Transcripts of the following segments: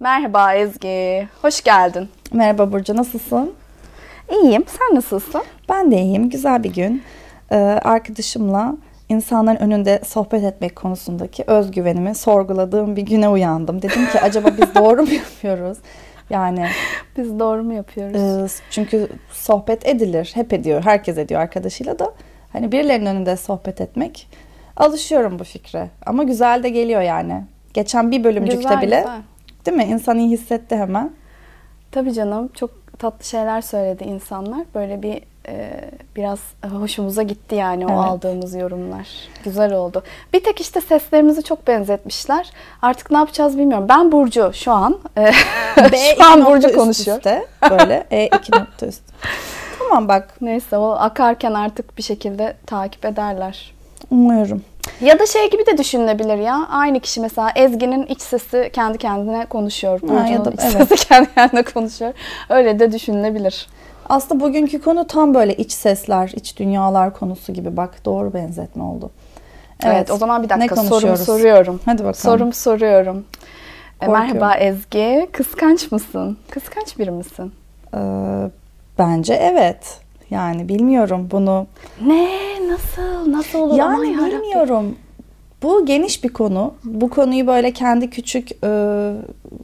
Merhaba Ezgi, hoş geldin. Merhaba Burcu, nasılsın? İyiyim, sen nasılsın? Ben de iyiyim, güzel bir gün. Ee, arkadaşımla insanların önünde sohbet etmek konusundaki özgüvenimi sorguladığım bir güne uyandım. Dedim ki acaba biz doğru mu yapıyoruz? Yani biz doğru mu yapıyoruz? E, çünkü sohbet edilir, hep ediyor, herkes ediyor arkadaşıyla da. Hani birilerinin önünde sohbet etmek alışıyorum bu fikre. Ama güzel de geliyor yani. Geçen bir bölümcükte güzel, bile güzel. Değil mi? İnsan iyi hissetti hemen. Tabii canım çok tatlı şeyler söyledi insanlar. Böyle bir e, biraz hoşumuza gitti yani o evet. aldığımız yorumlar. Güzel oldu. Bir tek işte seslerimizi çok benzetmişler. Artık ne yapacağız bilmiyorum. Ben Burcu şu an. E, şu an Burcu konuşuyor. Üstte, böyle E iki nokta üst. Tamam bak. Neyse o akarken artık bir şekilde takip ederler. Umuyorum. Ya da şey gibi de düşünülebilir ya. Aynı kişi mesela Ezgi'nin iç sesi kendi kendine konuşuyor. Burcu'nun ya da, iç evet. sesi kendi kendine konuşuyor. Öyle de düşünülebilir. Aslında bugünkü konu tam böyle iç sesler, iç dünyalar konusu gibi. Bak doğru benzetme oldu. Evet, evet o zaman bir dakika sorumu soruyorum. Hadi bakalım. Sorum soruyorum. E, merhaba Ezgi. Kıskanç mısın? Kıskanç biri misin? Ee, bence evet. Yani bilmiyorum bunu. Ne? Nasıl? Nasıl olur? Yani Aman bilmiyorum. Bu geniş bir konu. Bu konuyu böyle kendi küçük e,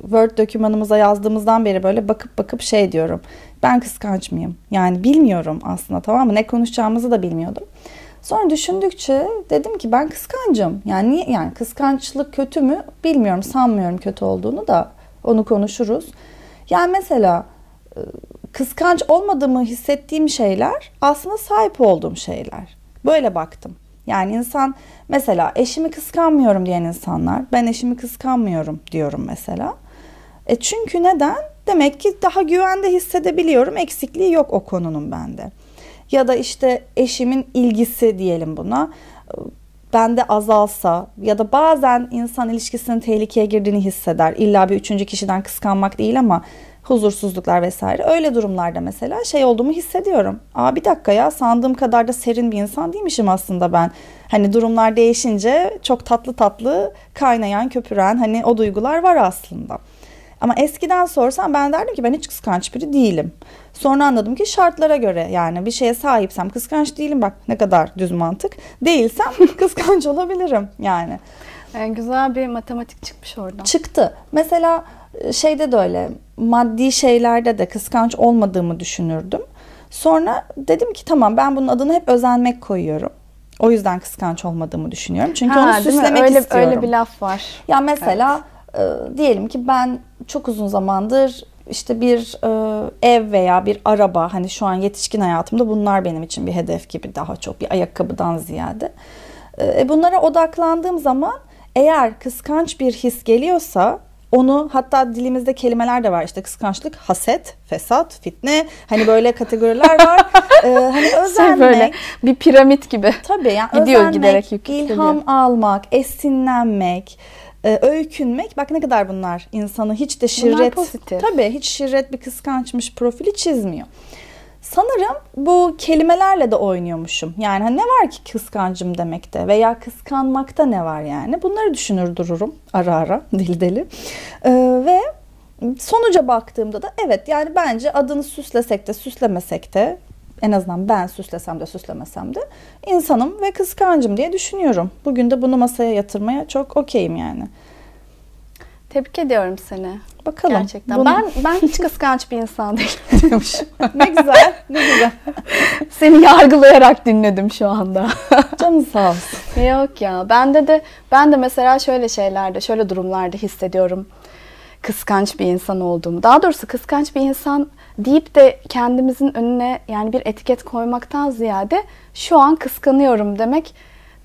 Word dokümanımıza yazdığımızdan beri böyle bakıp bakıp şey diyorum. Ben kıskanç mıyım? Yani bilmiyorum aslında tamam mı? Ne konuşacağımızı da bilmiyordum. Sonra düşündükçe dedim ki ben kıskancım. Yani niye yani kıskançlık kötü mü? Bilmiyorum, sanmıyorum kötü olduğunu da onu konuşuruz. Yani mesela e, kıskanç olmadığımı hissettiğim şeyler aslında sahip olduğum şeyler. Böyle baktım. Yani insan mesela eşimi kıskanmıyorum diyen insanlar ben eşimi kıskanmıyorum diyorum mesela. E çünkü neden? Demek ki daha güvende hissedebiliyorum. Eksikliği yok o konunun bende. Ya da işte eşimin ilgisi diyelim buna bende azalsa ya da bazen insan ilişkisinin tehlikeye girdiğini hisseder. İlla bir üçüncü kişiden kıskanmak değil ama huzursuzluklar vesaire. Öyle durumlarda mesela şey olduğumu hissediyorum. Aa bir dakika ya sandığım kadar da serin bir insan değilmişim aslında ben. Hani durumlar değişince çok tatlı tatlı kaynayan köpüren hani o duygular var aslında. Ama eskiden sorsam ben derdim ki ben hiç kıskanç biri değilim. Sonra anladım ki şartlara göre yani bir şeye sahipsem kıskanç değilim bak ne kadar düz mantık. Değilsem kıskanç olabilirim yani. Yani. Güzel bir matematik çıkmış oradan. Çıktı. Mesela e, şeyde de öyle maddi şeylerde de kıskanç olmadığımı düşünürdüm. Sonra dedim ki tamam ben bunun adını hep özenmek koyuyorum. O yüzden kıskanç olmadığımı düşünüyorum. Çünkü ha, onu süslemek öyle, istiyorum. Öyle bir laf var. Ya mesela evet. e, diyelim ki ben çok uzun zamandır işte bir e, ev veya bir araba hani şu an yetişkin hayatımda bunlar benim için bir hedef gibi daha çok bir ayakkabıdan ziyade. E, e bunlara odaklandığım zaman eğer kıskanç bir his geliyorsa onu hatta dilimizde kelimeler de var işte kıskançlık, haset, fesat, fitne hani böyle kategoriler var. ee, hani şey özenmek. Şey böyle bir piramit gibi. Tabii yani Gidiyor özenmek, giderek ilham almak, esinlenmek, e, öykünmek. Bak ne kadar bunlar insanı hiç de şirret. Bunlar pozitif. Tabii hiç şirret bir kıskançmış profili çizmiyor. Sanırım bu kelimelerle de oynuyormuşum. Yani hani ne var ki kıskancım demekte veya kıskanmakta ne var yani? Bunları düşünür dururum ara ara dil deli. Ee, ve sonuca baktığımda da evet yani bence adını süslesek de süslemesek de en azından ben süslesem de süslemesem de insanım ve kıskancım diye düşünüyorum. Bugün de bunu masaya yatırmaya çok okeyim yani. Tebrik ediyorum seni. Bakalım. Gerçekten. Bunu... Ben ben hiç kıskanç bir insan değilim. ne güzel. Ne güzel. Seni yargılayarak dinledim şu anda. Canın sağ olsun. Yok ya. Bende de ben de mesela şöyle şeylerde, şöyle durumlarda hissediyorum kıskanç bir insan olduğumu. Daha doğrusu kıskanç bir insan deyip de kendimizin önüne yani bir etiket koymaktan ziyade şu an kıskanıyorum demek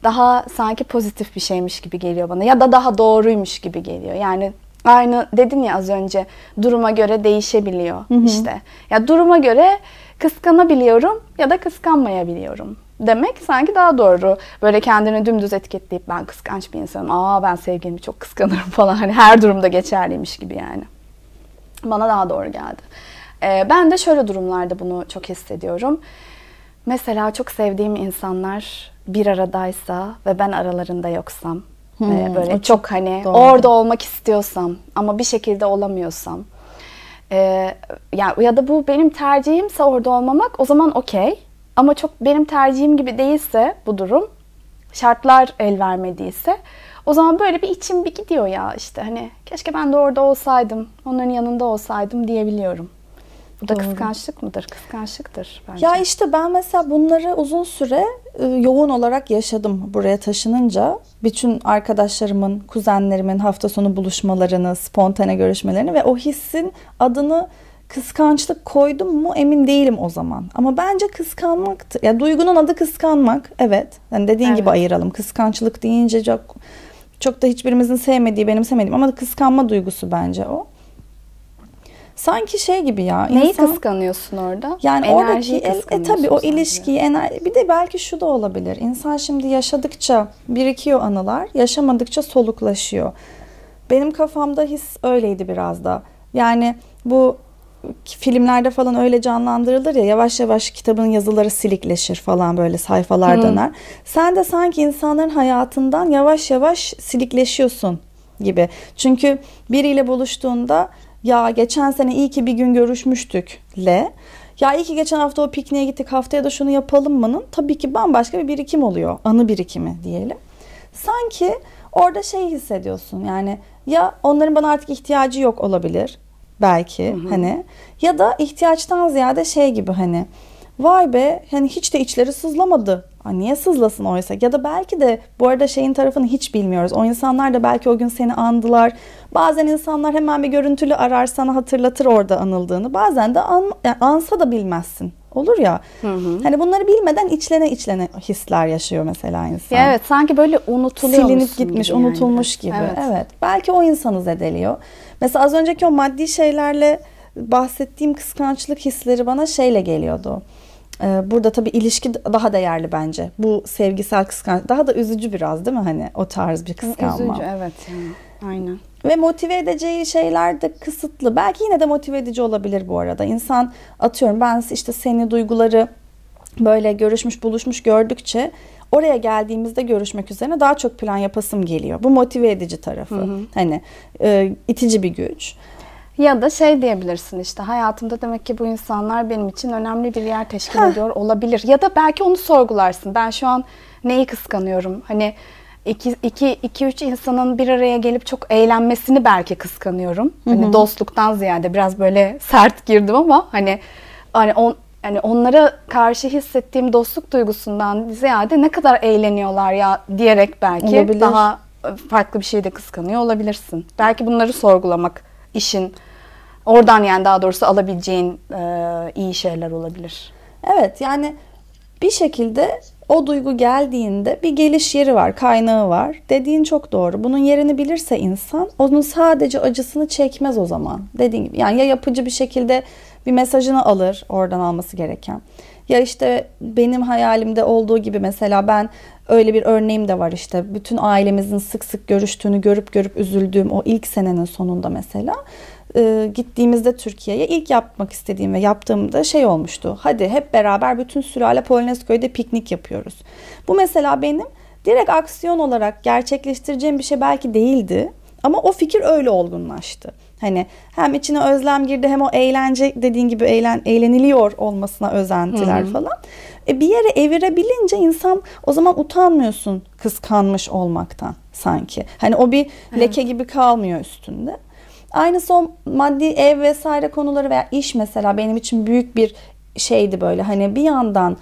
daha sanki pozitif bir şeymiş gibi geliyor bana ya da daha doğruymuş gibi geliyor. Yani aynı dedin ya az önce duruma göre değişebiliyor hı hı. işte. Ya duruma göre kıskanabiliyorum ya da kıskanmayabiliyorum demek sanki daha doğru. Böyle kendini dümdüz etiketleyip ben kıskanç bir insanım. Aa ben sevgilimi çok kıskanırım falan. Hani her durumda geçerliymiş gibi yani. Bana daha doğru geldi. Ee, ben de şöyle durumlarda bunu çok hissediyorum. Mesela çok sevdiğim insanlar bir aradaysa ve ben aralarında yoksam Ee, böyle çok, çok hani doğru. orada olmak istiyorsam ama bir şekilde olamıyorsam ee, ya ya da bu benim tercihimse orada olmamak o zaman okey. Ama çok benim tercihim gibi değilse bu durum şartlar el vermediyse o zaman böyle bir içim bir gidiyor ya işte hani keşke ben de orada olsaydım onların yanında olsaydım diyebiliyorum. Bu da Doğru. kıskançlık mıdır? Kıskançlıktır bence. Ya işte ben mesela bunları uzun süre e, yoğun olarak yaşadım buraya taşınınca. Bütün arkadaşlarımın, kuzenlerimin hafta sonu buluşmalarını, spontane görüşmelerini ve o hissin adını kıskançlık koydum mu emin değilim o zaman. Ama bence kıskanmaktı. Ya duygunun adı kıskanmak. Evet. Yani dediğin gibi Evet. ayıralım. Kıskançlık deyince çok çok da hiçbirimizin sevmediği, benim sevmediğim ama kıskanma duygusu bence o. Sanki şey gibi ya. Neyi insan- kıskanıyorsun orada? yani Enerjiyi oradaki e, tabii o ilişkiyi ener bir de belki şu da olabilir. İnsan şimdi yaşadıkça birikiyor anılar, yaşamadıkça soluklaşıyor. Benim kafamda his öyleydi biraz da. Yani bu filmlerde falan öyle canlandırılır ya yavaş yavaş kitabın yazıları silikleşir falan böyle sayfalar Hı. döner. Sen de sanki insanların hayatından yavaş yavaş silikleşiyorsun gibi. Çünkü biriyle buluştuğunda ya geçen sene iyi ki bir gün görüşmüştük le ya iyi ki geçen hafta o pikniğe gittik haftaya da şunu yapalım mı'nın tabii ki bambaşka bir birikim oluyor. Anı birikimi diyelim. Sanki orada şey hissediyorsun yani ya onların bana artık ihtiyacı yok olabilir belki hani ya da ihtiyaçtan ziyade şey gibi hani vay be hani hiç de içleri sızlamadı. Ha, niye sızlasın oysa? Ya da belki de bu arada şeyin tarafını hiç bilmiyoruz. O insanlar da belki o gün seni andılar. Bazen insanlar hemen bir görüntülü arar sana hatırlatır orada anıldığını. Bazen de an, yani ansa da bilmezsin. Olur ya. Hani bunları bilmeden içlene içlene hisler yaşıyor mesela insan. Ya evet sanki böyle unutuluyor Silinip gitmiş, yani unutulmuş gibi. Evet. Belki o insanı zedeliyor. Mesela az önceki o maddi şeylerle bahsettiğim kıskançlık hisleri bana şeyle geliyordu. Ee, Burada tabii ilişki daha değerli bence. Bu sevgisel kıskanç daha da üzücü biraz değil mi hani o tarz bir kıskanma. Üzücü evet yani. Aynen. Ve motive edeceği şeyler de kısıtlı. Belki yine de motive edici olabilir bu arada. İnsan atıyorum ben işte seni duyguları böyle görüşmüş buluşmuş gördükçe oraya geldiğimizde görüşmek üzerine daha çok plan yapasım geliyor. Bu motive edici tarafı. Hani e, itici bir güç. Ya da şey diyebilirsin işte hayatımda demek ki bu insanlar benim için önemli bir yer teşkil ediyor olabilir. Ya da belki onu sorgularsın. Ben şu an neyi kıskanıyorum? Hani iki, iki, iki üç insanın bir araya gelip çok eğlenmesini belki kıskanıyorum. Hani dostluktan ziyade biraz böyle sert girdim ama hani hani on, hani onlara karşı hissettiğim dostluk duygusundan ziyade ne kadar eğleniyorlar ya diyerek belki Olabilir. daha farklı bir şey de kıskanıyor olabilirsin. Belki bunları sorgulamak işin oradan yani daha doğrusu alabileceğin e, iyi şeyler olabilir. Evet yani bir şekilde o duygu geldiğinde bir geliş yeri var, kaynağı var. Dediğin çok doğru. Bunun yerini bilirse insan onun sadece acısını çekmez o zaman. Dediğin gibi yani ya yapıcı bir şekilde bir mesajını alır oradan alması gereken. Ya işte benim hayalimde olduğu gibi mesela ben öyle bir örneğim de var işte. Bütün ailemizin sık sık görüştüğünü görüp görüp üzüldüğüm o ilk senenin sonunda mesela e, gittiğimizde Türkiye'ye ilk yapmak istediğim ve yaptığımda şey olmuştu. Hadi hep beraber bütün sülale Polonezköy'de piknik yapıyoruz. Bu mesela benim direkt aksiyon olarak gerçekleştireceğim bir şey belki değildi. Ama o fikir öyle olgunlaştı. Hani hem içine özlem girdi hem o eğlence dediğin gibi eğlen, eğleniliyor olmasına özentiler falan. E bir yere evirebilince insan o zaman utanmıyorsun kıskanmış olmaktan sanki. Hani o bir leke gibi kalmıyor üstünde. Aynısı o maddi ev vesaire konuları veya iş mesela benim için büyük bir şeydi böyle. Hani bir yandan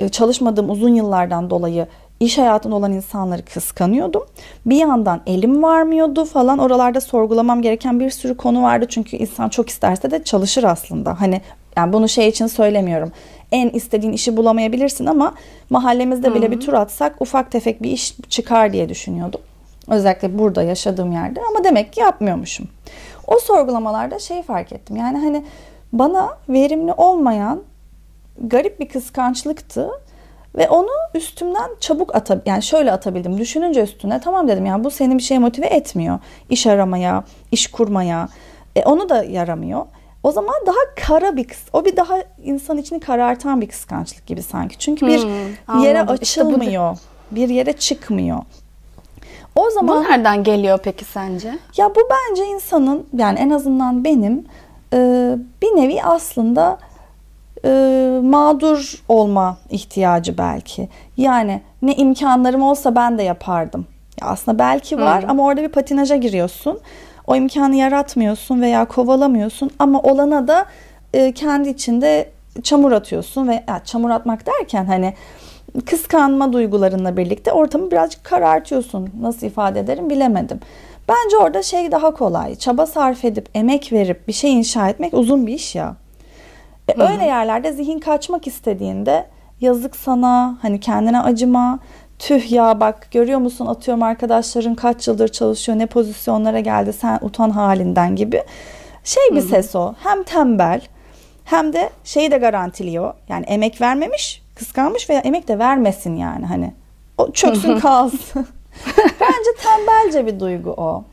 e, çalışmadığım uzun yıllardan dolayı iş hayatında olan insanları kıskanıyordum. Bir yandan elim varmıyordu falan. Oralarda sorgulamam gereken bir sürü konu vardı. Çünkü insan çok isterse de çalışır aslında. Hani yani bunu şey için söylemiyorum. En istediğin işi bulamayabilirsin ama mahallemizde bile bir tur atsak ufak tefek bir iş çıkar diye düşünüyordum. Özellikle burada yaşadığım yerde ama demek ki yapmıyormuşum. O sorgulamalarda şey fark ettim. Yani hani bana verimli olmayan garip bir kıskançlıktı ve onu üstümden çabuk ata yani şöyle atabildim. Düşününce üstüne tamam dedim yani bu seni bir şeye motive etmiyor. İş aramaya, iş kurmaya. E, onu da yaramıyor. O zaman daha kara bir kıs o bir daha insan içini karartan bir kıskançlık gibi sanki. Çünkü bir Hmm, yere anladım. İşte bu açılmıyor. bir yere çıkmıyor. O zaman Bu nereden geliyor peki sence? ya bu bence insanın yani en azından benim e, bir nevi aslında e, mağdur olma ihtiyacı belki. Yani ne imkanlarım olsa ben de yapardım. Ya aslında belki var ama orada bir patinaja giriyorsun. O imkanı yaratmıyorsun veya kovalamıyorsun ama olana da e, kendi içinde çamur atıyorsun ve ya, çamur atmak derken hani kıskanma duygularınla birlikte ortamı birazcık karartıyorsun. Nasıl ifade ederim bilemedim. Bence orada şey daha kolay. Çaba sarf edip, emek verip bir şey inşa etmek uzun bir iş ya. E, öyle yerlerde zihin kaçmak istediğinde yazık sana, hani kendine acıma, tüh ya bak görüyor musun atıyorum arkadaşların kaç yıldır çalışıyor, ne pozisyonlara geldi sen utan halinden gibi. Şey bir ses o. Hem tembel hem de şeyi de garantiliyor. Yani emek vermemiş, kıskanmış veya emek de vermesin yani hani. O çöksün kalsın. Bence tembelce bir duygu o.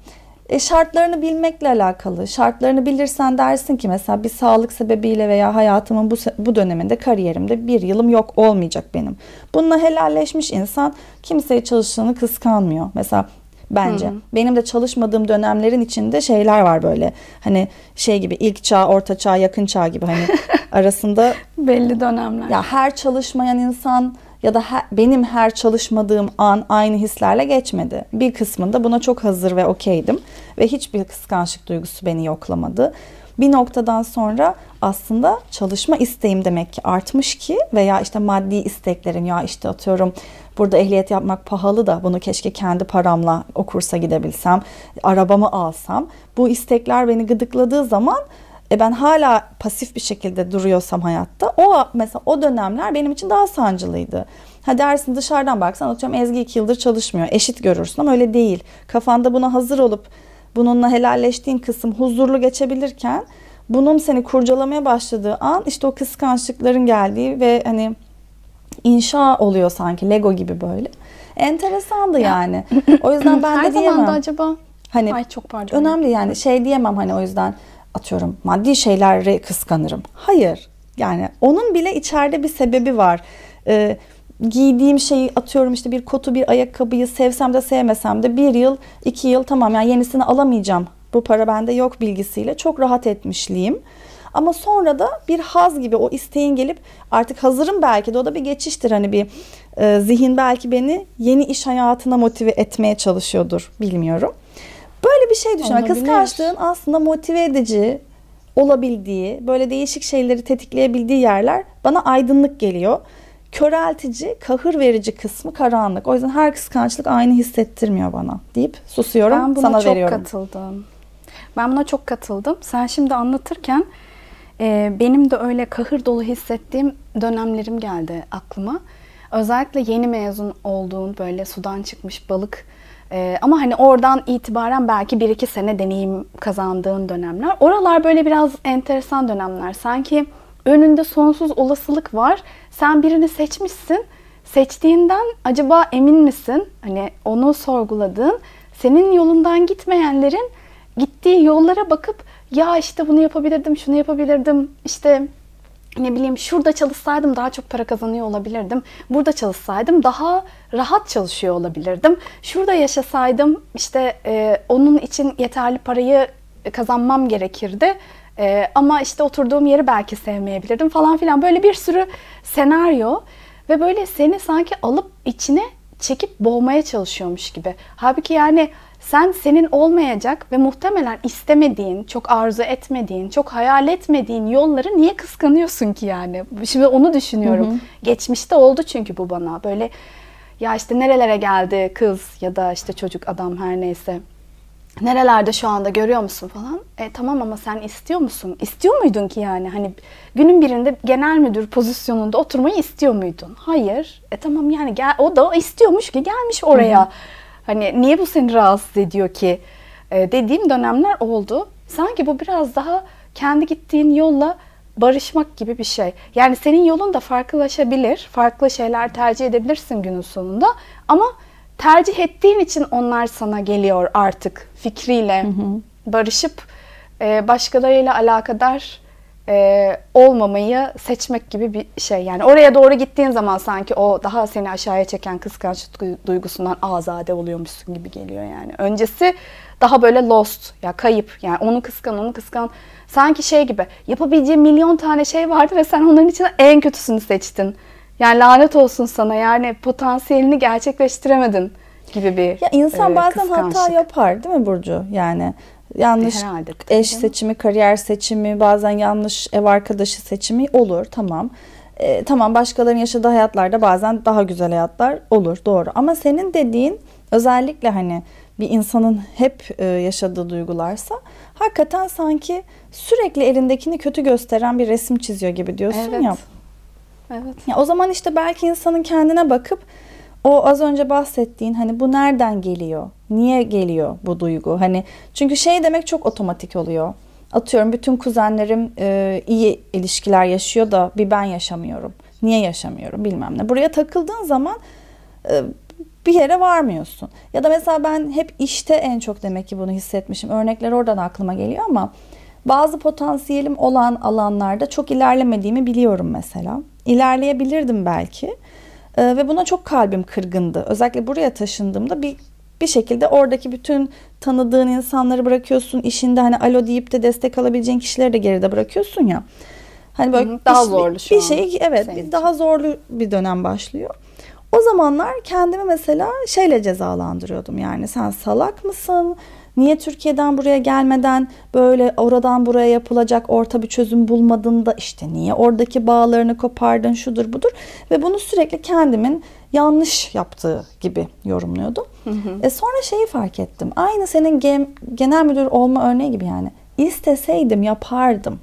E, şartlarını bilmekle alakalı. Şartlarını bilirsen dersin ki mesela bir sağlık sebebiyle veya hayatımın bu, bu döneminde kariyerimde bir yılım yok olmayacak benim. Bununla helalleşmiş insan kimseye çalıştığını kıskanmıyor. Mesela bence. Hı. Benim de çalışmadığım dönemlerin içinde şeyler var böyle. Hani şey gibi ilk çağ, orta çağ, yakın çağ gibi hani arasında belli dönemler. Ya her çalışmayan insan ya da her, benim her çalışmadığım an aynı hislerle geçmedi. Bir kısmında buna çok hazır ve okeydim ve hiçbir kıskançlık duygusu beni yoklamadı. Bir noktadan sonra aslında çalışma isteğim demek ki artmış ki veya işte maddi isteklerim ya işte atıyorum burada ehliyet yapmak pahalı da bunu keşke kendi paramla o kursa gidebilsem, arabamı alsam. Bu istekler beni gıdıkladığı zaman e ben hala pasif bir şekilde duruyorsam hayatta o mesela o dönemler benim için daha sancılıydı. Ha dersin dışarıdan baksan atıyorum Ezgi iki yıldır çalışmıyor. Eşit görürsün ama öyle değil. Kafanda buna hazır olup bununla helalleştiğin kısım huzurlu geçebilirken bunun seni kurcalamaya başladığı an işte o kıskançlıkların geldiği ve hani inşa oluyor sanki Lego gibi böyle. Enteresandı yani. O yüzden ben Her de diyemem. Her acaba? Hani Ay çok pardon. Önemli yani şey diyemem hani o yüzden atıyorum maddi şeyleri kıskanırım. Hayır. Yani onun bile içeride bir sebebi var. Ee, giydiğim şeyi atıyorum işte bir kotu bir ayakkabıyı sevsem de sevmesem de bir yıl iki yıl tamam yani yenisini alamayacağım. Bu para bende yok bilgisiyle çok rahat etmişliğim. Ama sonra da bir haz gibi o isteğin gelip artık hazırım belki de o da bir geçiştir. Hani bir e, zihin belki beni yeni iş hayatına motive etmeye çalışıyordur bilmiyorum. Böyle bir şey düşünme. Kıskançlığın aslında motive edici olabildiği, böyle değişik şeyleri tetikleyebildiği yerler bana aydınlık geliyor. Köreltici, kahır verici kısmı karanlık. O yüzden her kıskançlık aynı hissettirmiyor bana deyip susuyorum. Ben buna sana çok veriyorum. katıldım. Ben buna çok katıldım. Sen şimdi anlatırken e, benim de öyle kahır dolu hissettiğim dönemlerim geldi aklıma. Özellikle yeni mezun olduğun böyle sudan çıkmış balık ee, ama hani oradan itibaren belki bir iki sene deneyim kazandığın dönemler. Oralar böyle biraz enteresan dönemler. Sanki önünde sonsuz olasılık var. Sen birini seçmişsin. Seçtiğinden acaba emin misin? Hani onu sorguladığın, senin yolundan gitmeyenlerin gittiği yollara bakıp ya işte bunu yapabilirdim, şunu yapabilirdim, işte ne bileyim şurada çalışsaydım daha çok para kazanıyor olabilirdim. Burada çalışsaydım daha rahat çalışıyor olabilirdim. Şurada yaşasaydım işte e, onun için yeterli parayı kazanmam gerekirdi. E, ama işte oturduğum yeri belki sevmeyebilirdim falan filan. Böyle bir sürü senaryo ve böyle seni sanki alıp içine çekip boğmaya çalışıyormuş gibi. Halbuki yani sen senin olmayacak ve muhtemelen istemediğin, çok arzu etmediğin, çok hayal etmediğin yolları niye kıskanıyorsun ki yani? Şimdi onu düşünüyorum. Hı hı. Geçmişte oldu çünkü bu bana. Böyle ya işte nerelere geldi kız ya da işte çocuk adam her neyse. Nerelerde şu anda görüyor musun falan. E tamam ama sen istiyor musun? İstiyor muydun ki yani? Hani günün birinde genel müdür pozisyonunda oturmayı istiyor muydun? Hayır. E tamam yani gel, o da istiyormuş ki gelmiş oraya. Hı hı. Hani niye bu seni rahatsız ediyor ki? E, dediğim dönemler oldu. Sanki bu biraz daha kendi gittiğin yolla barışmak gibi bir şey. Yani senin yolun da farklılaşabilir. Farklı şeyler tercih edebilirsin günün sonunda. Ama tercih ettiğin için onlar sana geliyor artık fikriyle. Hı hı. Barışıp e, başkalarıyla alakadar e, olmamayı seçmek gibi bir şey. Yani oraya doğru gittiğin zaman sanki o daha seni aşağıya çeken kıskançlık duygusundan azade oluyormuşsun gibi geliyor yani. Öncesi daha böyle lost ya kayıp yani onu kıskan onu kıskan sanki şey gibi yapabileceğin milyon tane şey vardı ve sen onların içinde en kötüsünü seçtin. Yani lanet olsun sana yani potansiyelini gerçekleştiremedin gibi bir Ya insan e, bazen kıskançlık. hata yapar değil mi Burcu? Yani yanlış Herhalde. eş seçimi, kariyer seçimi, bazen yanlış ev arkadaşı seçimi olur tamam. E, tamam başkalarının yaşadığı hayatlarda bazen daha güzel hayatlar olur doğru. Ama senin dediğin özellikle hani bir insanın hep e, yaşadığı duygularsa hakikaten sanki sürekli elindekini kötü gösteren bir resim çiziyor gibi diyorsun Evet. ya. Evet. Ya o zaman işte belki insanın kendine bakıp o az önce bahsettiğin hani bu nereden geliyor? Niye geliyor bu duygu? Hani çünkü şey demek çok otomatik oluyor. Atıyorum bütün kuzenlerim e, iyi ilişkiler yaşıyor da bir ben yaşamıyorum. Niye yaşamıyorum bilmem ne. Buraya takıldığın zaman e, bir yere varmıyorsun. Ya da mesela ben hep işte en çok demek ki bunu hissetmişim. Örnekler oradan aklıma geliyor ama bazı potansiyelim olan alanlarda çok ilerlemediğimi biliyorum mesela. İlerleyebilirdim belki. Ee, ve buna çok kalbim kırgındı. Özellikle buraya taşındığımda bir bir şekilde oradaki bütün tanıdığın insanları bırakıyorsun. İşinde hani alo deyip de destek alabileceğin kişileri de geride bırakıyorsun ya. Hani böyle Hı daha bir- zorlu şu bir şey evet bir daha zorlu bir dönem başlıyor. O zamanlar kendimi mesela şeyle cezalandırıyordum. Yani sen salak mısın? Niye Türkiye'den buraya gelmeden böyle oradan buraya yapılacak orta bir çözüm bulmadın da işte niye oradaki bağlarını kopardın şudur budur ve bunu sürekli kendimin yanlış yaptığı gibi yorumluyordum. E sonra şeyi fark ettim. Aynı senin gem- genel müdür olma örneği gibi yani. İsteseydim yapardım.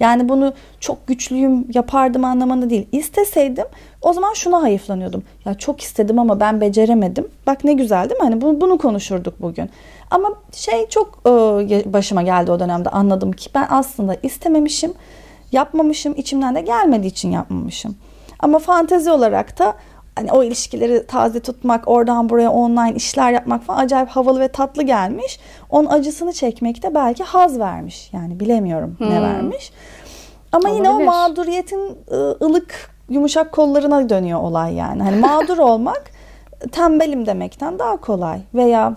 Yani bunu çok güçlüyüm yapardım anlamında değil. İsteseydim o zaman şuna hayıflanıyordum. Ya çok istedim ama ben beceremedim. Bak ne güzel değil mi? Hani bunu, bunu konuşurduk bugün. Ama şey çok e, başıma geldi o dönemde anladım ki ben aslında istememişim, yapmamışım, içimden de gelmediği için yapmamışım. Ama fantezi olarak da hani o ilişkileri taze tutmak, oradan buraya online işler yapmak falan acayip havalı ve tatlı gelmiş. Onun acısını çekmekte belki haz vermiş. Yani bilemiyorum ne Hmm. vermiş. Ama yine o Olabilir. mağduriyetin ı, ılık, yumuşak kollarına dönüyor olay yani. Hani mağdur olmak tembelim demekten daha kolay. Veya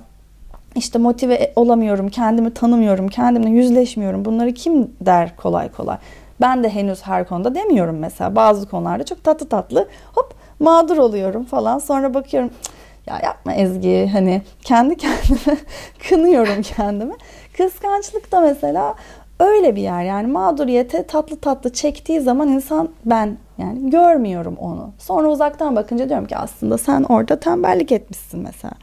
işte motive olamıyorum, kendimi tanımıyorum, kendimle yüzleşmiyorum. Bunları kim der kolay kolay? Ben de henüz her konuda demiyorum mesela. Bazı konularda çok tatlı tatlı hop mağdur oluyorum falan. Sonra bakıyorum "Cık, ya yapma Ezgi hani kendi kendime kınıyorum kendimi. Kıskançlık da mesela öyle bir yer yani mağduriyete tatlı tatlı çektiği zaman insan ben yani görmüyorum onu. Sonra uzaktan bakınca diyorum ki aslında sen orada tembellik etmişsin mesela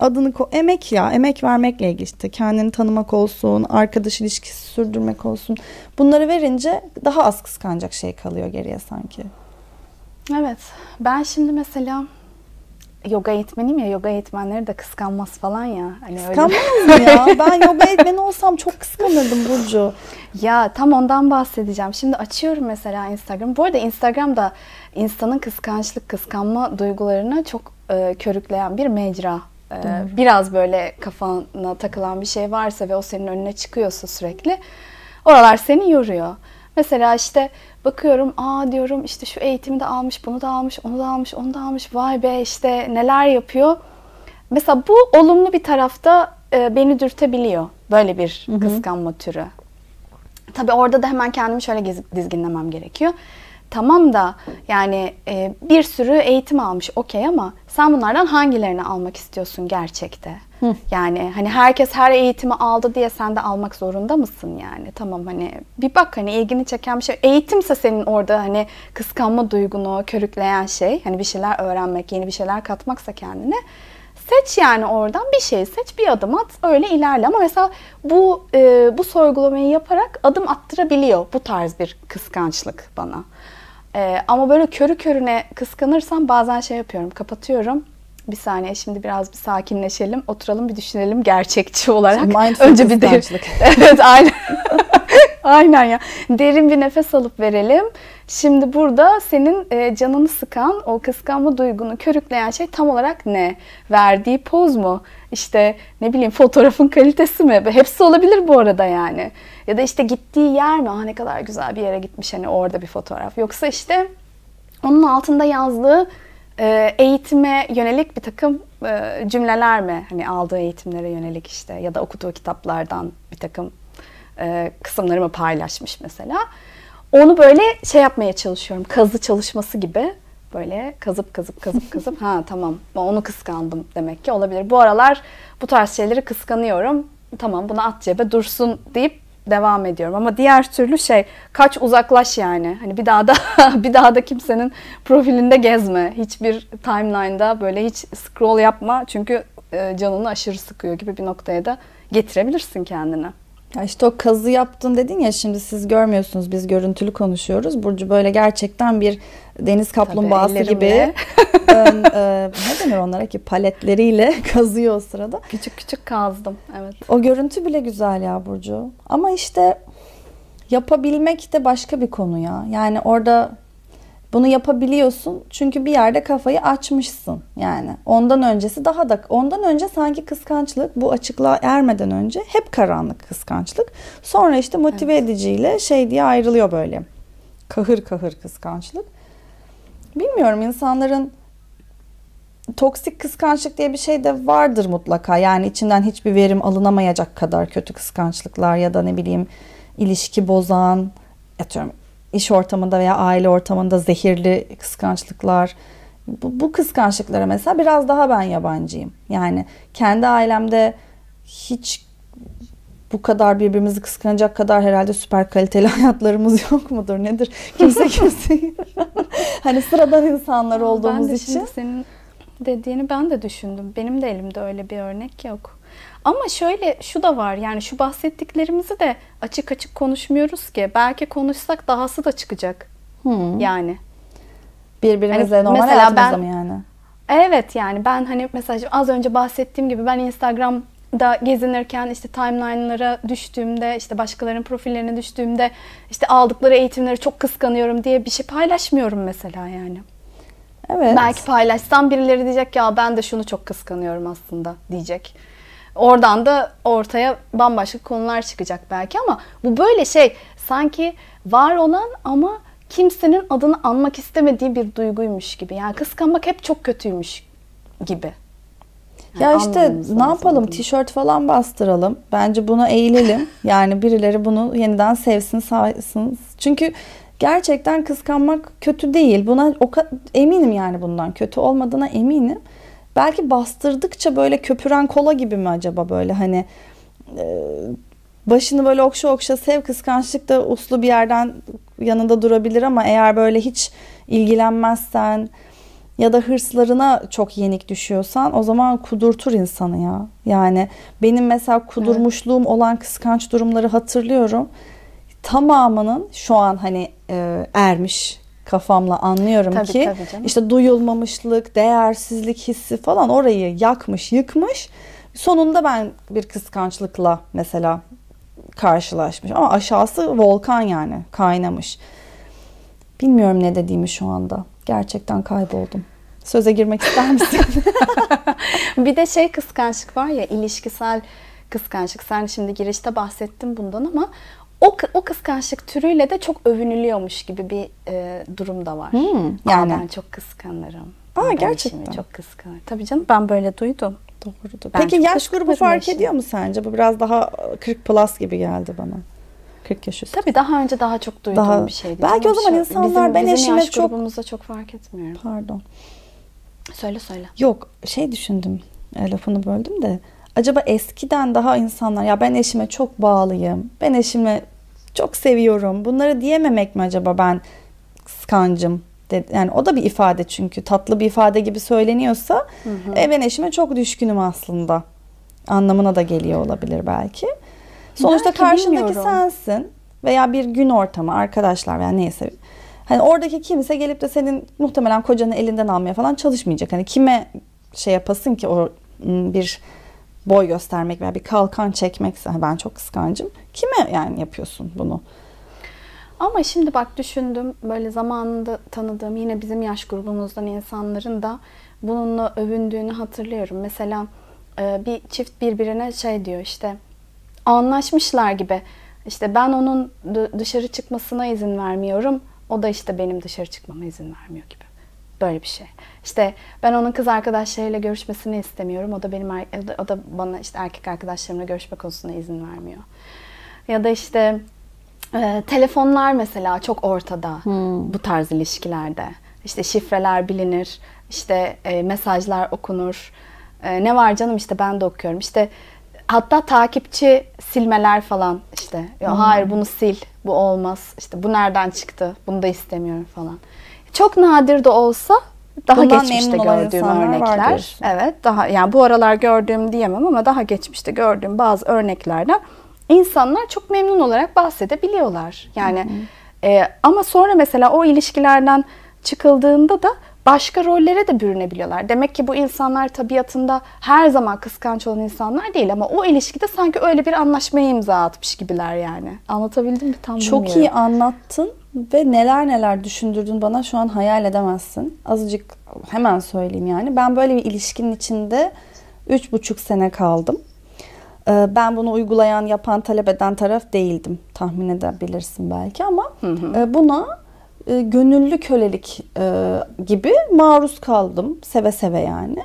adını ko- emek ya emek vermekle ilgili işte kendini tanımak olsun arkadaş ilişkisi sürdürmek olsun bunları verince daha az kıskanacak şey kalıyor geriye sanki. Evet. Ben şimdi mesela yoga eğitmeniyim ya yoga eğitmenleri de kıskanmaz falan ya. Hani öyle- Kıskanmaz mı ya? Ben yoga eğitmeni olsam çok kıskanırdım Burcu. Ya tam ondan bahsedeceğim. Şimdi açıyorum mesela Instagram. Bu arada Instagram'da insanın kıskançlık, kıskanma duygularını çok e, körükleyen bir mecra. E, biraz böyle kafana takılan bir şey varsa ve o senin önüne çıkıyorsa sürekli oralar seni yoruyor. Mesela işte bakıyorum aa diyorum işte şu eğitimi de almış, bunu da almış, onu da almış, onu da almış. Vay be işte neler yapıyor. Mesela bu olumlu bir tarafta e, beni dürtebiliyor. Böyle bir kıskanma türü. Tabii orada da hemen kendimi şöyle dizginlemem gerekiyor. Tamam da yani e, bir sürü eğitim almış okey ama sen bunlardan hangilerini almak istiyorsun gerçekte? Yani hani herkes her eğitimi aldı diye sen de almak zorunda mısın yani? Tamam hani bir bak hani ilgini çeken bir şey. Eğitimse senin orada hani kıskanma duygunu körükleyen şey. Hani bir şeyler öğrenmek, yeni bir şeyler katmaksa kendine. Seç yani oradan bir şey seç, bir adım at, öyle ilerle. Ama mesela bu e, bu sorgulamayı yaparak adım attırabiliyor bu tarz bir kıskançlık bana. E, ama böyle körü körüne kıskanırsam bazen şey yapıyorum, kapatıyorum. Bir saniye şimdi biraz bir sakinleşelim, oturalım bir düşünelim gerçekçi olarak. Mindful Önce bir de kıskançlık. Evet aynen. Aynen ya. Derin bir nefes alıp verelim. Şimdi burada senin e, canını sıkan, o kıskanma duygunu körükleyen şey tam olarak ne? Verdiği poz mu? İşte ne bileyim fotoğrafın kalitesi mi? Hepsi olabilir bu arada yani. Ya da işte gittiği yer mi? Ah ne kadar güzel bir yere gitmiş hani orada bir fotoğraf. Yoksa işte onun altında yazdığı e, eğitime yönelik bir takım e, cümleler mi? Hani aldığı eğitimlere yönelik işte ya da okuduğu kitaplardan bir takım e, kısımlarımı paylaşmış mesela. Onu böyle şey yapmaya çalışıyorum. Kazı çalışması gibi. Böyle kazıp kazıp kazıp kazıp ha tamam onu kıskandım demek ki olabilir. Bu aralar bu tarz şeyleri kıskanıyorum. Tamam bunu at cebe dursun deyip devam ediyorum. Ama diğer türlü şey kaç uzaklaş yani. Hani bir daha da bir daha da kimsenin profilinde gezme. Hiçbir timeline'da böyle hiç scroll yapma. Çünkü e, canını aşırı sıkıyor gibi bir noktaya da getirebilirsin kendine. Ya işte o kazı yaptın dedin ya şimdi siz görmüyorsunuz biz görüntülü konuşuyoruz. Burcu böyle gerçekten bir deniz kaplumbağası Tabii, gibi ön, e, ne denir onlara ki paletleriyle kazıyor o sırada. Küçük küçük kazdım evet. O görüntü bile güzel ya Burcu. Ama işte yapabilmek de başka bir konu ya. Yani orada bunu yapabiliyorsun çünkü bir yerde kafayı açmışsın. Yani ondan öncesi daha da ondan önce sanki kıskançlık bu açıklığa ermeden önce hep karanlık kıskançlık. Sonra işte motive evet. ediciyle şey diye ayrılıyor böyle. Kahır kahır kıskançlık. Bilmiyorum insanların toksik kıskançlık diye bir şey de vardır mutlaka. Yani içinden hiçbir verim alınamayacak kadar kötü kıskançlıklar ya da ne bileyim ilişki bozan atıyorum iş ortamında veya aile ortamında zehirli kıskançlıklar. Bu, bu kıskançlıklara mesela biraz daha ben yabancıyım. Yani kendi ailemde hiç bu kadar birbirimizi kıskanacak kadar herhalde süper kaliteli hayatlarımız yok mudur nedir? Kimse kimseyi hani sıradan insanlar olduğumuz ben de için. Şimdi senin dediğini ben de düşündüm. Benim de elimde öyle bir örnek yok. Ama şöyle şu da var yani şu bahsettiklerimizi de açık açık konuşmuyoruz ki. Belki konuşsak dahası da çıkacak. Hmm. Yani. Birbirimizle hani normal mesela ben, mı yani? Evet yani ben hani mesela az önce bahsettiğim gibi ben Instagram'da gezinirken işte timeline'lara düştüğümde işte başkalarının profillerine düştüğümde işte aldıkları eğitimleri çok kıskanıyorum diye bir şey paylaşmıyorum mesela yani. Evet. Belki paylaşsam birileri diyecek ya ben de şunu çok kıskanıyorum aslında diyecek. Oradan da ortaya bambaşka konular çıkacak belki ama bu böyle şey sanki var olan ama kimsenin adını anmak istemediği bir duyguymuş gibi. Yani kıskanmak hep çok kötüymüş gibi. Yani ya işte ne yapalım tişört falan bastıralım. Bence buna eğilelim. yani birileri bunu yeniden sevsin, saysın. Çünkü gerçekten kıskanmak kötü değil. Buna o eminim yani bundan kötü olmadığına eminim belki bastırdıkça böyle köpüren kola gibi mi acaba böyle hani e, başını böyle okşa okşa sev kıskançlık da uslu bir yerden yanında durabilir ama eğer böyle hiç ilgilenmezsen ya da hırslarına çok yenik düşüyorsan o zaman kudurtur insanı ya. Yani benim mesela kudurmuşluğum evet. olan kıskanç durumları hatırlıyorum. Tamamının şu an hani e, ermiş kafamla anlıyorum tabii, ki tabii işte duyulmamışlık, değersizlik hissi falan orayı yakmış, yıkmış. Sonunda ben bir kıskançlıkla mesela karşılaşmış ama aşağısı volkan yani kaynamış. Bilmiyorum ne dediğimi şu anda. Gerçekten kayboldum. Söze girmek ister misin? bir de şey kıskançlık var ya ilişkisel kıskançlık. Sen şimdi girişte bahsettin bundan ama o, o kıskançlık türüyle de çok övünülüyormuş gibi bir e, durum da var. Hmm, yani Aa, ben çok kıskanırım. Aa, ben gerçekten. çok kıskanırım. Tabii canım ben böyle duydum. Doğrudur. Ben Peki yaş grubu fark eşim. ediyor mu sence? Bu biraz daha 40 plus gibi geldi bana. 40 yaş üstü. Tabii daha önce daha çok duyduğum daha, bir şeydi. Belki o zaman insanlar bizim, ben bizim eşime yaş çok... grubumuzda çok fark etmiyorum. Pardon. Söyle söyle. Yok şey düşündüm. E, lafını böldüm de. Acaba eskiden daha insanlar ya ben eşime çok bağlıyım. Ben eşime çok seviyorum. Bunları diyememek mi acaba ben kıskancım? Yani o da bir ifade çünkü tatlı bir ifade gibi söyleniyorsa hı hı. E, ben eşime çok düşkünüm aslında anlamına da geliyor olabilir belki. Sonuçta belki karşındaki bilmiyorum. sensin veya bir gün ortamı arkadaşlar veya neyse. Hani oradaki kimse gelip de senin muhtemelen kocanı elinden almaya falan çalışmayacak. Hani kime şey yapasın ki o bir boy göstermek veya bir kalkan çekmekse ben çok kıskancım. Kime yani yapıyorsun bunu? Ama şimdi bak düşündüm böyle zamanında tanıdığım yine bizim yaş grubumuzdan insanların da bununla övündüğünü hatırlıyorum. Mesela e, bir çift birbirine şey diyor işte anlaşmışlar gibi. İşte ben onun dışarı çıkmasına izin vermiyorum. O da işte benim dışarı çıkmama izin vermiyor gibi. Böyle bir şey. İşte ben onun kız arkadaşlarıyla görüşmesini istemiyorum. O da benim o da bana işte erkek arkadaşlarımla görüşme konusunda izin vermiyor. Ya da işte e, telefonlar mesela çok ortada hmm. bu tarz ilişkilerde. İşte şifreler bilinir, işte e, mesajlar okunur. E, ne var canım işte ben de okuyorum. İşte hatta takipçi silmeler falan işte. Ya, hmm. Hayır bunu sil, bu olmaz. İşte bu nereden çıktı, bunu da istemiyorum falan. Çok nadir de olsa daha Bundan geçmişte gördüğüm örnekler. Evet, daha yani bu aralar gördüğüm diyemem ama daha geçmişte gördüğüm bazı örneklerden insanlar çok memnun olarak bahsedebiliyorlar. Yani E, ama sonra mesela o ilişkilerden çıkıldığında da başka rollere de bürünebiliyorlar. Demek ki bu insanlar tabiatında her zaman kıskanç olan insanlar değil ama o ilişkide sanki öyle bir anlaşmaya imza atmış gibiler yani. Anlatabildim mi tam Çok bilmiyorum. iyi anlattın ve neler neler düşündürdün bana şu an hayal edemezsin. Azıcık hemen söyleyeyim yani. Ben böyle bir ilişkinin içinde üç buçuk sene kaldım. Ee, ben bunu uygulayan, yapan, talep eden taraf değildim. Tahmin edebilirsin belki ama hı hı. E, buna e, gönüllü kölelik e, gibi maruz kaldım. Seve seve yani.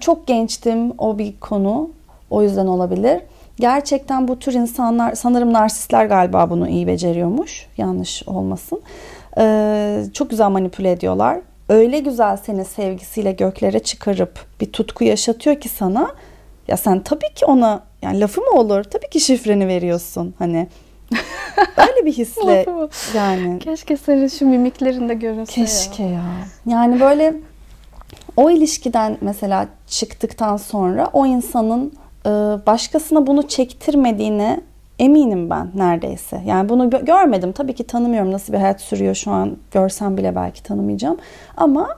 Çok gençtim o bir konu. O yüzden olabilir. Gerçekten bu tür insanlar sanırım narsistler galiba bunu iyi beceriyormuş. Yanlış olmasın. Çok güzel manipüle ediyorlar. Öyle güzel seni sevgisiyle göklere çıkarıp bir tutku yaşatıyor ki sana. Ya sen tabii ki ona yani lafı mı olur? Tabii ki şifreni veriyorsun. Hani öyle bir hisle yani. Keşke senin şu mimiklerinde görünse Keşke ya. ya. Yani böyle o ilişkiden mesela çıktıktan sonra o insanın e, başkasına bunu çektirmediğine eminim ben neredeyse. Yani bunu görmedim. Tabii ki tanımıyorum nasıl bir hayat sürüyor şu an. Görsem bile belki tanımayacağım. Ama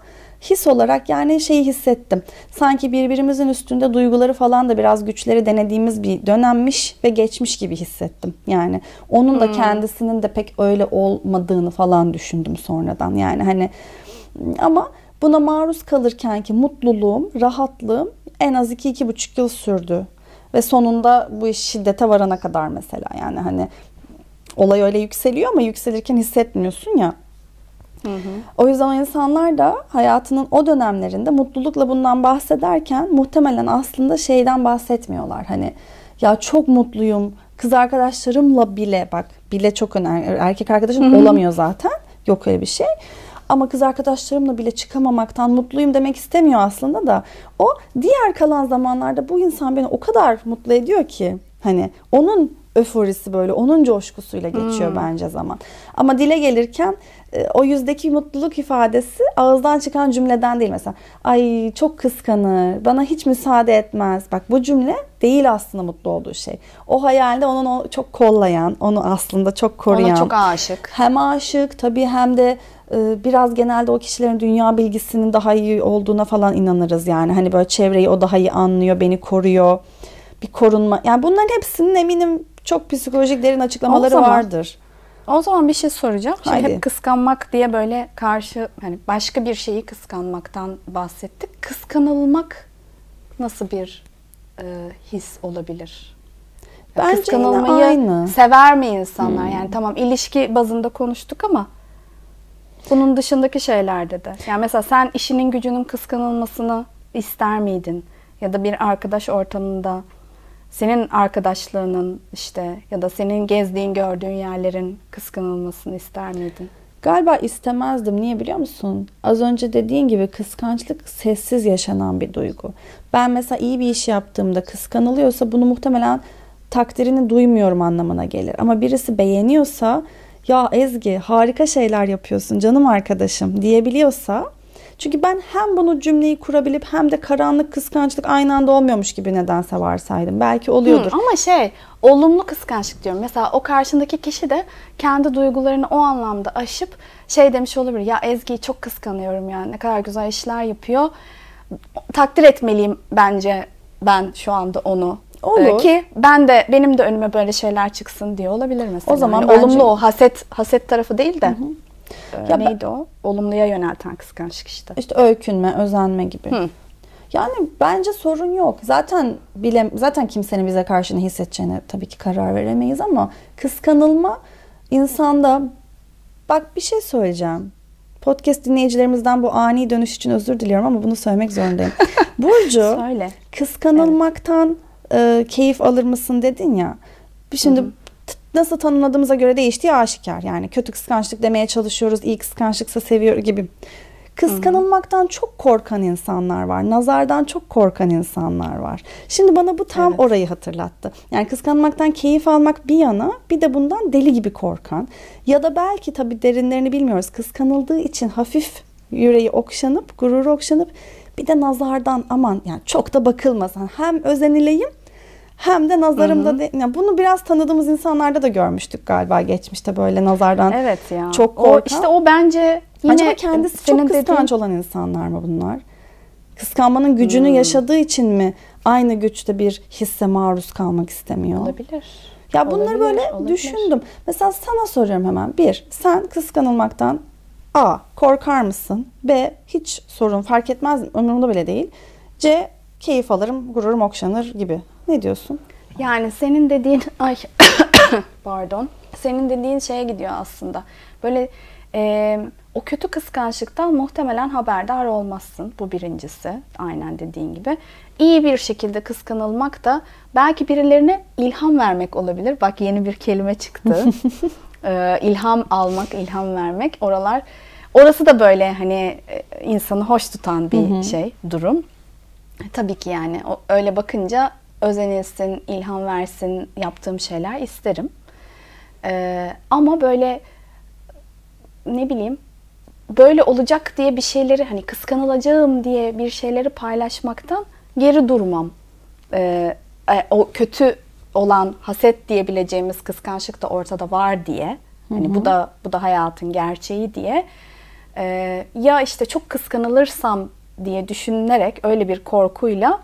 his olarak yani şeyi hissettim. Sanki birbirimizin üstünde duyguları falan da biraz güçleri denediğimiz bir dönemmiş ve geçmiş gibi hissettim. Yani onun da hmm. kendisinin de pek öyle olmadığını falan düşündüm sonradan. Yani hani ama buna maruz kalırken ki mutluluğum, rahatlığım en az iki iki buçuk yıl sürdü. Ve sonunda bu iş şiddete varana kadar mesela yani hani olay öyle yükseliyor ama yükselirken hissetmiyorsun ya. Hı hı. O yüzden o insanlar da hayatının o dönemlerinde mutlulukla bundan bahsederken muhtemelen aslında şeyden bahsetmiyorlar. Hani ya çok mutluyum kız arkadaşlarımla bile bak bile çok önemli erkek arkadaşım hı hı. olamıyor zaten yok öyle bir şey. Ama kız arkadaşlarımla bile çıkamamaktan mutluyum demek istemiyor aslında da o diğer kalan zamanlarda bu insan beni o kadar mutlu ediyor ki hani onun öforisi böyle onun coşkusuyla geçiyor hmm. bence zaman. Ama dile gelirken o yüzdeki mutluluk ifadesi ağızdan çıkan cümleden değil mesela. Ay çok kıskanır, bana hiç müsaade etmez. Bak bu cümle değil aslında mutlu olduğu şey. O hayalde onun o çok kollayan, onu aslında çok koruyan. Ona çok aşık. Hem aşık tabii hem de e, biraz genelde o kişilerin dünya bilgisinin daha iyi olduğuna falan inanırız yani. Hani böyle çevreyi o daha iyi anlıyor, beni koruyor. Bir korunma. Yani bunların hepsinin eminim çok psikolojik derin açıklamaları vardır. O zaman bir şey soracağım. Şimdi Haydi. hep kıskanmak diye böyle karşı hani başka bir şeyi kıskanmaktan bahsettik. Kıskanılmak nasıl bir e, his olabilir? Bence Kıskanılmayı aynı. sever mi insanlar? Hmm. Yani tamam ilişki bazında konuştuk ama bunun dışındaki şeylerde de. Yani mesela sen işinin gücünün kıskanılmasını ister miydin? Ya da bir arkadaş ortamında senin arkadaşlığının işte ya da senin gezdiğin, gördüğün yerlerin kıskanılmasını ister miydin? Galiba istemezdim. Niye biliyor musun? Az önce dediğin gibi kıskançlık sessiz yaşanan bir duygu. Ben mesela iyi bir iş yaptığımda kıskanılıyorsa bunu muhtemelen takdirini duymuyorum anlamına gelir. Ama birisi beğeniyorsa ya Ezgi harika şeyler yapıyorsun canım arkadaşım diyebiliyorsa çünkü ben hem bunu cümleyi kurabilip hem de karanlık kıskançlık aynı anda olmuyormuş gibi nedense varsaydım. Belki oluyordur. Hı, ama şey olumlu kıskançlık diyorum. Mesela o karşındaki kişi de kendi duygularını o anlamda aşıp şey demiş olabilir. Ya Ezgi'yi çok kıskanıyorum yani ne kadar güzel işler yapıyor. Takdir etmeliyim bence ben şu anda onu Olur. Ee, ki ben de benim de önüme böyle şeyler çıksın diye olabilir mesela. O zaman Hani bence- olumlu o haset haset tarafı değil de e, Ya ben- neydi o? Olumluya yönelten kıskançlık işte. İşte öykünme, özenme gibi. Hı. Yani bence sorun yok. Zaten bile zaten kimsenin bize karşı ne hissedeceğine tabii ki karar veremeyiz ama kıskanılma insanda bak bir şey söyleyeceğim. Podcast dinleyicilerimizden bu ani dönüş için özür diliyorum ama bunu söylemek zorundayım. Burcu Söyle. kıskanılmaktan e, keyif alır mısın dedin ya. Şimdi t- nasıl tanımladığımıza göre değiştiği aşikar. Yani kötü kıskançlık demeye çalışıyoruz. iyi kıskançlıksa seviyor gibi. Kıskanılmaktan çok korkan insanlar var. Nazardan çok korkan insanlar var. Şimdi bana bu tam Evet. orayı hatırlattı. Yani kıskanmaktan keyif almak bir yana bir de bundan deli gibi korkan. Ya da belki tabii derinlerini bilmiyoruz. Kıskanıldığı için hafif yüreği okşanıp, gururu okşanıp bir de nazardan aman yani çok da bakılmasın. Hem özenileyim hem de nazarımda de, yani bunu biraz tanıdığımız insanlarda da görmüştük galiba geçmişte böyle nazardan. Evet ya. Çok o, korkan. işte o bence yine Acaba kendisi senin çok kıskanç dediğin- olan insanlar mı bunlar? Kıskanmanın gücünü Hmm. yaşadığı için mi aynı güçte bir hisse maruz kalmak istemiyor? olabilir. Ya bunları Olabilir, böyle olabilir. düşündüm. Mesela sana soruyorum hemen. Bir, sen kıskanılmaktan A. Korkar mısın? B. Hiç sorun fark etmez. Umurumda bile değil. C. Keyif alırım, gururum okşanır gibi. Ne diyorsun? Yani senin dediğin ay pardon. Senin dediğin şeye gidiyor aslında. Böyle e, o kötü kıskançlıktan muhtemelen haberdar olmazsın. Bu birincisi. Aynen dediğin gibi. İyi bir şekilde kıskanılmak da belki birilerine ilham vermek olabilir. Bak yeni bir kelime çıktı. e, ilham almak, ilham vermek. Oralar orası da böyle hani insanı hoş tutan bir şey, durum. Tabii ki yani o, öyle bakınca özenilsin, ilham versin yaptığım şeyler isterim. Ee, ama böyle ne bileyim böyle olacak diye bir şeyleri hani kıskanılacağım diye bir şeyleri paylaşmaktan geri durmam. Ee, e, o kötü olan haset diyebileceğimiz kıskançlık da ortada var diye. Hani bu da bu da hayatın gerçeği diye. Ee, ya işte çok kıskanılırsam diye düşünerek öyle bir korkuyla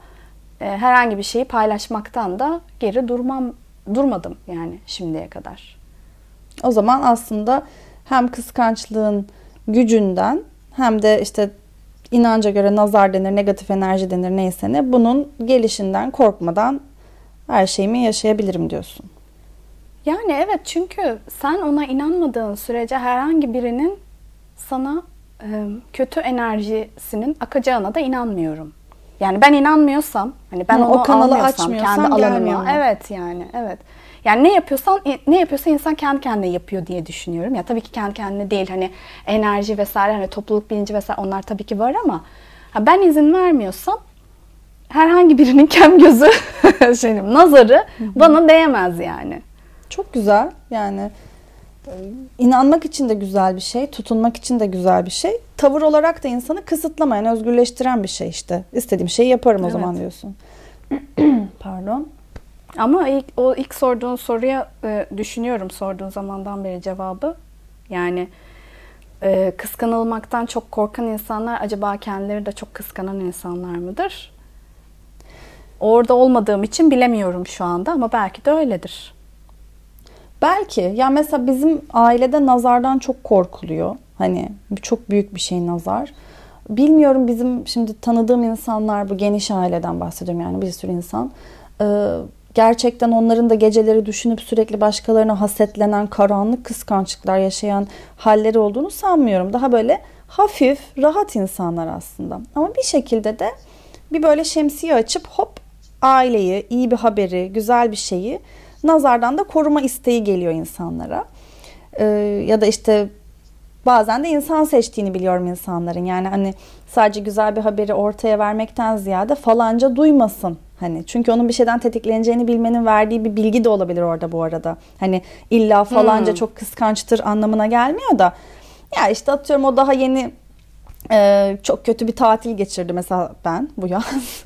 herhangi bir şeyi paylaşmaktan da geri durmam durmadım yani şimdiye kadar. O zaman aslında hem kıskançlığın gücünden hem de işte inanca göre nazar denir, negatif enerji denir neyse ne bunun gelişinden korkmadan her şeyimi yaşayabilirim diyorsun. Yani evet çünkü sen ona inanmadığın sürece herhangi birinin sana e, kötü enerjisinin akacağına da inanmıyorum. Yani ben inanmıyorsam, hani ben Hı, onu o kanalı almıyorsam kendi alanıma, evet yani evet. Yani ne yapıyorsan ne yapıyorsa insan kendi kendine yapıyor diye düşünüyorum. Ya tabii ki kendi kendine değil hani enerji vesaire hani topluluk bilinci vesaire onlar tabii ki var ama ha, ben izin vermiyorsam herhangi birinin kem gözü şeyim nazarı bana değemez yani. Çok güzel. Yani inanmak için de güzel bir şey, tutunmak için de güzel bir şey. Tavır olarak da insanı kısıtlamayan, özgürleştiren bir şey işte. İstediğim şeyi yaparım o Evet. zaman diyorsun. Pardon. Ama ilk, o ilk sorduğun soruya e, düşünüyorum sorduğun zamandan beri cevabı. Yani e, kıskanılmaktan çok korkan insanlar acaba kendileri de çok kıskanan insanlar mıdır? Orada olmadığım için bilemiyorum şu anda ama belki de öyledir. Belki. Ya mesela bizim ailede nazardan çok korkuluyor. Hani çok büyük bir şey nazar. Bilmiyorum bizim şimdi tanıdığım insanlar bu geniş aileden bahsediyorum yani bir sürü insan. Ee, gerçekten onların da geceleri düşünüp sürekli başkalarına hasetlenen, karanlık kıskançlıklar yaşayan halleri olduğunu sanmıyorum. Daha böyle hafif, rahat insanlar aslında. Ama bir şekilde de bir böyle şemsiye açıp hop aileyi, iyi bir haberi, güzel bir şeyi nazardan da koruma isteği geliyor insanlara. Ee, ya da işte bazen de insan seçtiğini biliyorum insanların. Yani hani sadece güzel bir haberi ortaya vermekten ziyade falanca duymasın. Hani çünkü onun bir şeyden tetikleneceğini bilmenin verdiği bir bilgi de olabilir orada bu arada. Hani illa falanca Hmm. çok kıskançtır anlamına gelmiyor da. Ya işte atıyorum o daha yeni e, çok kötü bir tatil geçirdi mesela ben bu yaz.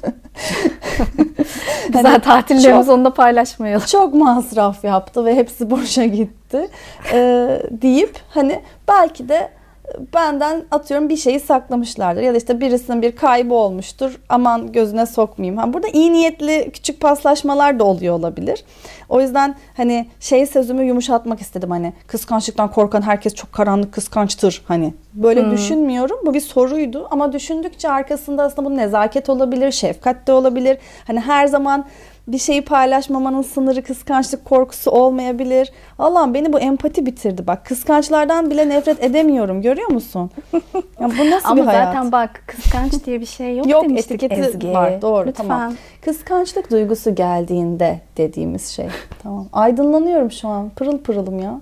Güzel Hani tatillerimizi çok- onunla paylaşmayalım. çok masraf yaptı ve hepsi boşa gitti e, deyip hani belki de benden atıyorum bir şeyi saklamışlardır ya da işte birisinin bir kaybı olmuştur aman gözüne sokmayayım. Ha, burada iyi niyetli küçük paslaşmalar da oluyor olabilir. O yüzden hani şey sözümü yumuşatmak istedim hani kıskançlıktan korkan herkes çok karanlık kıskançtır hani. Böyle Hmm. düşünmüyorum. Bu bir soruydu ama düşündükçe arkasında aslında bu nezaket olabilir şefkat de olabilir. Hani her zaman bir şeyi paylaşmamanın sınırı kıskançlık korkusu olmayabilir. Allah'ım beni bu empati bitirdi bak. Kıskançlardan bile nefret edemiyorum. Görüyor musun? Ya bu nasıl Ama bir hayat? zaten bak kıskanç diye bir şey yok, Yok demiştik etiketi Ezgi. var doğru Lütfen. tamam. Kıskançlık duygusu geldiğinde dediğimiz şey. Tamam. Aydınlanıyorum şu an. Pırıl pırılım ya.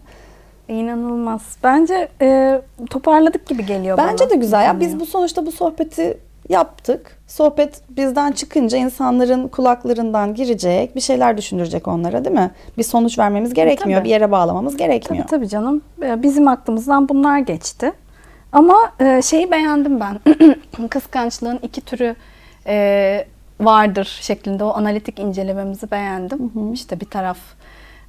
İnanılmaz. Bence e, toparladık gibi geliyor bana. Bence de güzel ya. Biz bu sonuçta bu sohbeti yaptık. Sohbet bizden çıkınca insanların kulaklarından girecek, bir şeyler düşündürecek onlara değil mi? Bir sonuç vermemiz gerekmiyor, Tabii. bir yere bağlamamız gerekmiyor. Tabii tabii canım. Ee, Bizim aklımızdan bunlar geçti. Ama e, şeyi beğendim ben. Kıskançlığın iki türü e, vardır şeklinde o analitik incelememizi beğendim. İşte bir taraf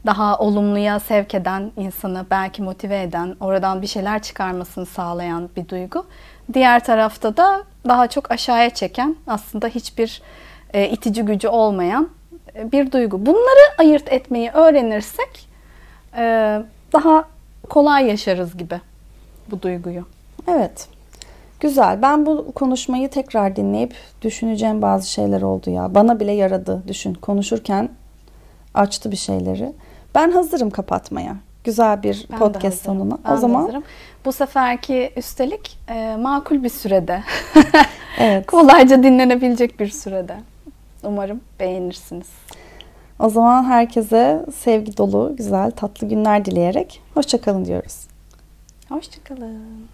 daha olumluya sevk eden insanı belki motive eden, oradan bir şeyler çıkarmasını sağlayan bir duygu. Diğer tarafta da daha çok aşağıya çeken, aslında hiçbir e, itici gücü olmayan e, bir duygu. Bunları ayırt etmeyi öğrenirsek e, daha kolay yaşarız gibi bu duyguyu. Evet. Güzel. Ben bu konuşmayı tekrar dinleyip düşüneceğim bazı şeyler oldu ya. Bana bile yaradı. Düşün. Konuşurken açtı bir şeyleri. Ben hazırım kapatmaya. Güzel bir Ben podcast sonuna. Ben o zaman hazırım. bu seferki üstelik e, makul bir sürede, evet. kolayca dinlenebilecek bir sürede. Umarım beğenirsiniz. O zaman herkese sevgi dolu, güzel, tatlı günler dileyerek hoşçakalın diyoruz. Hoşçakalın.